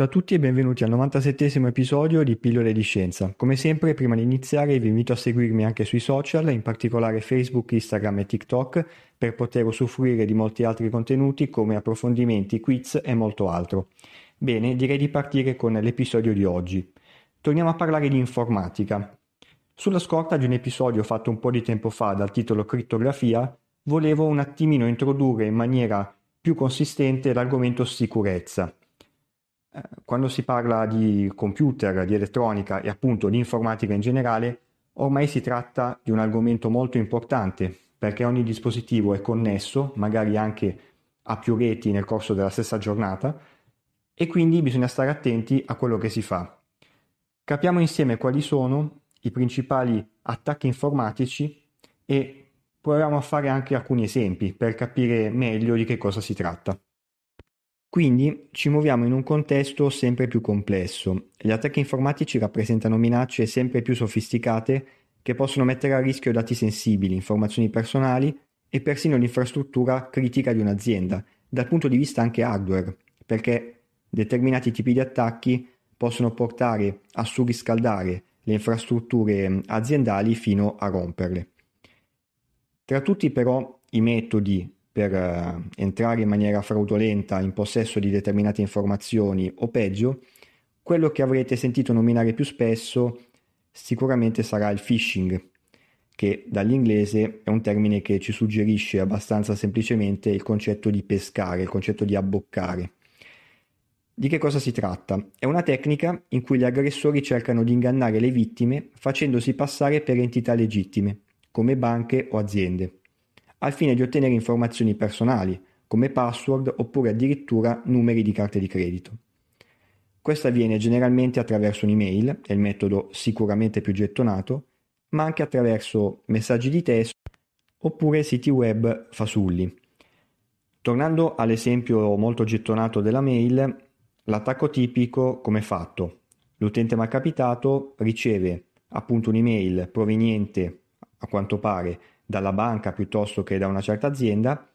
Ciao a tutti e benvenuti al 97 episodio di Pillole di Scienza. Come sempre, prima di iniziare vi invito a seguirmi anche sui social, in particolare Facebook, Instagram e TikTok, per poter usufruire di molti altri contenuti come approfondimenti, quiz e molto altro. Bene, direi di partire con l'episodio di oggi. Torniamo a parlare di informatica. Sulla scorta di un episodio fatto un po' di tempo fa dal titolo Crittografia, volevo un attimino introdurre in maniera più consistente l'argomento sicurezza quando si parla di computer, di elettronica e appunto di informatica in generale, ormai si tratta di un argomento molto importante perché ogni dispositivo è connesso, magari anche a più reti nel corso della stessa giornata, e quindi bisogna stare attenti a quello che si fa. Capiamo insieme quali sono i principali attacchi informatici e proviamo a fare anche alcuni esempi per capire meglio di che cosa si tratta. Quindi ci muoviamo in un contesto sempre più complesso. Gli attacchi informatici rappresentano minacce sempre più sofisticate che possono mettere a rischio dati sensibili, informazioni personali e persino l'infrastruttura critica di un'azienda, dal punto di vista anche hardware, perché determinati tipi di attacchi possono portare a surriscaldare le infrastrutture aziendali fino a romperle. Tra tutti però i metodi per uh, entrare in maniera fraudolenta in possesso di determinate informazioni o peggio, quello che avrete sentito nominare più spesso sicuramente sarà il phishing, che dall'inglese è un termine che ci suggerisce abbastanza semplicemente il concetto di pescare, il concetto di abboccare. Di che cosa si tratta? È una tecnica in cui gli aggressori cercano di ingannare le vittime facendosi passare per entità legittime, come banche o aziende al fine di ottenere informazioni personali, come password oppure addirittura numeri di carte di credito. Questo avviene generalmente attraverso un'email, è il metodo sicuramente più gettonato, ma anche attraverso messaggi di testo oppure siti web fasulli. Tornando all'esempio molto gettonato della mail, l'attacco tipico come fatto? L'utente malcapitato riceve appunto un'email proveniente, a quanto pare, dalla banca piuttosto che da una certa azienda,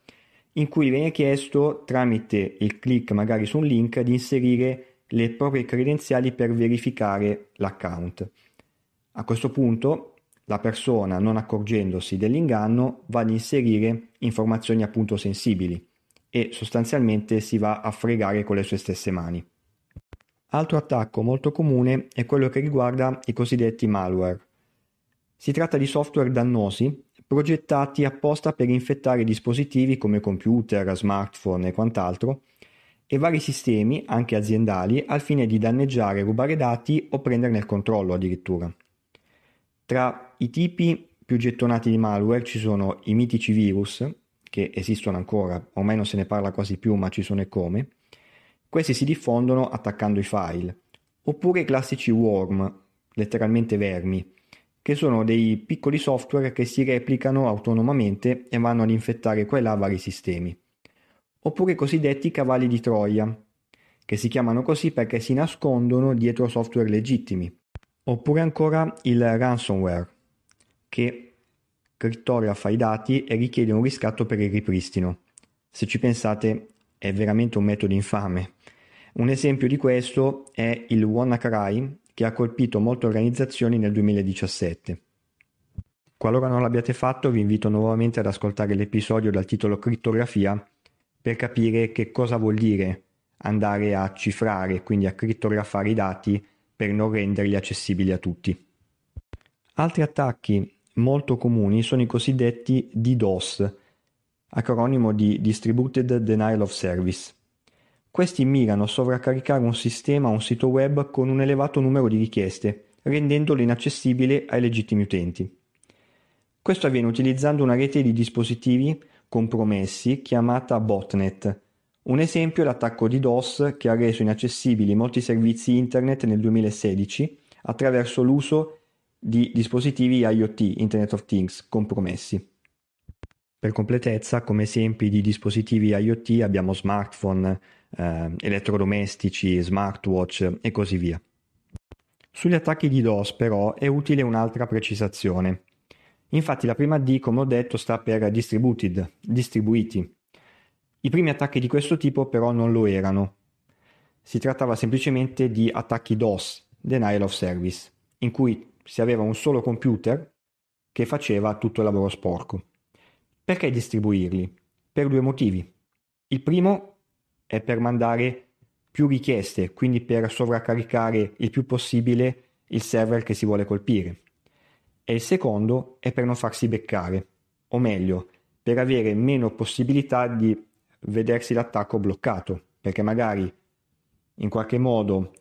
in cui viene chiesto tramite il click magari su un link di inserire le proprie credenziali per verificare l'account. A questo punto la persona, non accorgendosi dell'inganno, va ad inserire informazioni appunto sensibili e sostanzialmente si va a fregare con le sue stesse mani. Altro attacco molto comune è quello che riguarda i cosiddetti malware. Si tratta di software dannosi progettati apposta per infettare dispositivi come computer, smartphone e quant'altro, e vari sistemi, anche aziendali, al fine di danneggiare, rubare dati o prenderne il controllo addirittura. Tra i tipi più gettonati di malware ci sono i mitici virus, che esistono ancora, ormai non se ne parla quasi più, ma ci sono e come. Questi si diffondono attaccando i file, oppure i classici worm, letteralmente vermi, che sono dei piccoli software che si replicano autonomamente e vanno ad infettare qua e là vari sistemi. Oppure i cosiddetti cavalli di Troia, che si chiamano così perché si nascondono dietro software legittimi. Oppure ancora il ransomware, che crittografa i dati e richiede un riscatto per il ripristino. Se ci pensate è veramente un metodo infame. Un esempio di questo è il WannaCry che ha colpito molte organizzazioni nel 2017. Qualora non l'abbiate fatto, vi invito nuovamente ad ascoltare l'episodio dal titolo Crittografia per capire che cosa vuol dire andare a cifrare, quindi a crittografare i dati per non renderli accessibili a tutti. Altri attacchi molto comuni sono i cosiddetti DDoS, acronimo di Distributed Denial of Service. Questi mirano a sovraccaricare un sistema o un sito web con un elevato numero di richieste, rendendolo inaccessibile ai legittimi utenti. Questo avviene utilizzando una rete di dispositivi compromessi chiamata botnet. Un esempio è l'attacco di DOS che ha reso inaccessibili molti servizi internet nel 2016 attraverso l'uso di dispositivi IoT, Internet of Things, compromessi. Per completezza, come esempi di dispositivi IoT abbiamo smartphone, eh, elettrodomestici, smartwatch e così via. Sugli attacchi di DOS però è utile un'altra precisazione. Infatti la prima D, come ho detto, sta per distributed, distribuiti. I primi attacchi di questo tipo però non lo erano. Si trattava semplicemente di attacchi DOS, Denial of Service, in cui si aveva un solo computer che faceva tutto il lavoro sporco. Perché distribuirli? Per due motivi. Il primo è per mandare più richieste, quindi per sovraccaricare il più possibile il server che si vuole colpire e il secondo è per non farsi beccare, o meglio, per avere meno possibilità di vedersi l'attacco bloccato, perché magari in qualche modo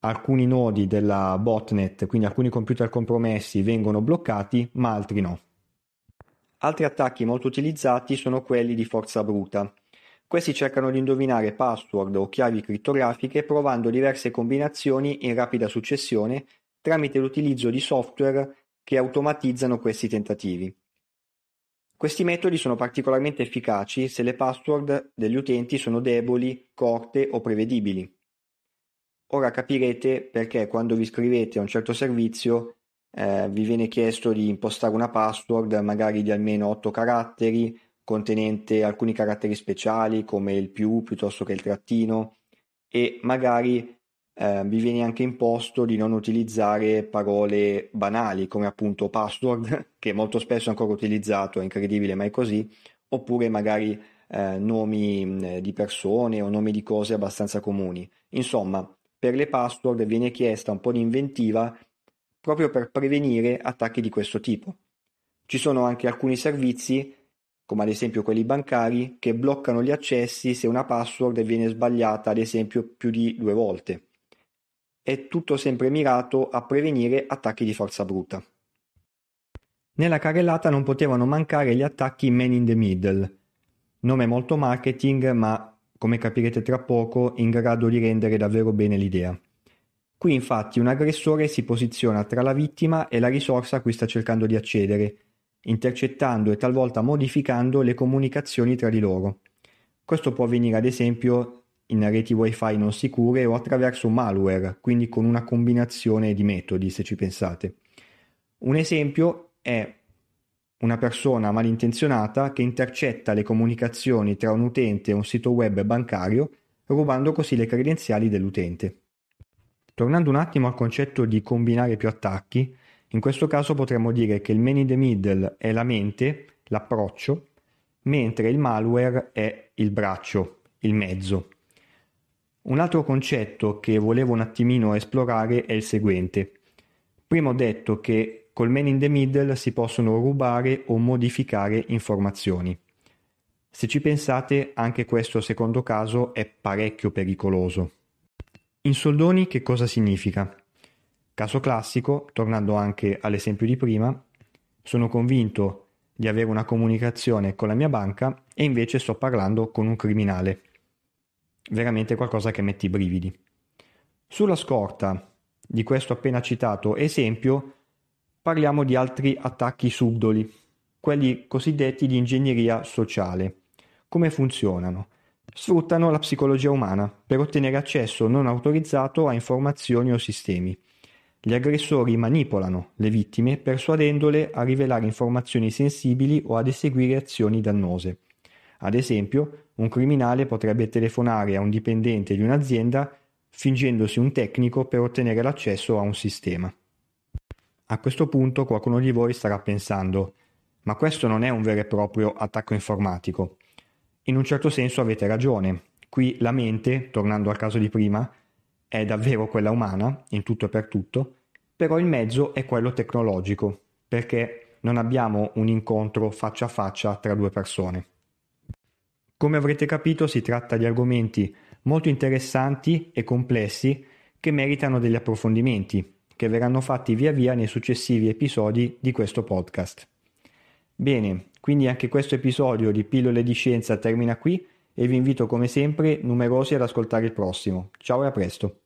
alcuni nodi della botnet, quindi alcuni computer compromessi, vengono bloccati, ma altri no. Altri attacchi molto utilizzati sono quelli di forza bruta. Questi cercano di indovinare password o chiavi crittografiche provando diverse combinazioni in rapida successione tramite l'utilizzo di software che automatizzano questi tentativi. Questi metodi sono particolarmente efficaci se le password degli utenti sono deboli, corte o prevedibili. Ora capirete perché quando vi iscrivete a un certo servizio eh, vi viene chiesto di impostare una password magari di almeno 8 caratteri, contenente alcuni caratteri speciali come il più piuttosto che il trattino e magari eh, vi viene anche imposto di non utilizzare parole banali come appunto password, che molto spesso è ancora utilizzato, è incredibile ma è così, oppure magari eh, nomi di persone o nomi di cose abbastanza comuni. Insomma, per le password viene chiesta un po' di inventiva proprio per prevenire attacchi di questo tipo. Ci sono anche alcuni servizi, come ad esempio quelli bancari, che bloccano gli accessi se una password viene sbagliata, ad esempio, più di due volte. È tutto sempre mirato a prevenire attacchi di forza bruta. Nella carrellata non potevano mancare gli attacchi man in the middle, nome molto marketing ma, come capirete tra poco, in grado di rendere davvero bene l'idea. Qui infatti un aggressore si posiziona tra la vittima e la risorsa a cui sta cercando di accedere, intercettando e talvolta modificando le comunicazioni tra di loro. Questo può avvenire ad esempio in reti wifi non sicure o attraverso malware, quindi con una combinazione di metodi se ci pensate. Un esempio è una persona malintenzionata che intercetta le comunicazioni tra un utente e un sito web bancario, rubando così le credenziali dell'utente. Tornando un attimo al concetto di combinare più attacchi, in questo caso potremmo dire che il man in the middle è la mente, l'approccio, mentre il malware è il braccio, il mezzo. Un altro concetto che volevo un attimino esplorare è il seguente. Prima ho detto che col man in the middle si possono rubare o modificare informazioni. Se ci pensate, anche questo secondo caso è parecchio pericoloso. In soldoni che cosa significa? Caso classico, tornando anche all'esempio di prima, sono convinto di avere una comunicazione con la mia banca e invece sto parlando con un criminale veramente qualcosa che mette i brividi. Sulla scorta di questo appena citato esempio, parliamo di altri attacchi subdoli, quelli cosiddetti di ingegneria sociale. Come funzionano? Sfruttano la psicologia umana per ottenere accesso non autorizzato a informazioni o sistemi. Gli aggressori manipolano le vittime persuadendole a rivelare informazioni sensibili o ad eseguire azioni dannose. Ad esempio, un criminale potrebbe telefonare a un dipendente di un'azienda fingendosi un tecnico per ottenere l'accesso a un sistema. A questo punto qualcuno di voi starà pensando, ma questo non è un vero e proprio attacco informatico. In un certo senso avete ragione. Qui la mente, tornando al caso di prima, è davvero quella umana, in tutto e per tutto, però il mezzo è quello tecnologico, perché non abbiamo un incontro faccia a faccia tra due persone. Come avrete capito si tratta di argomenti molto interessanti e complessi che meritano degli approfondimenti, che verranno fatti via via nei successivi episodi di questo podcast. Bene, quindi anche questo episodio di Pillole di Scienza termina qui e vi invito come sempre numerosi ad ascoltare il prossimo. Ciao e a presto!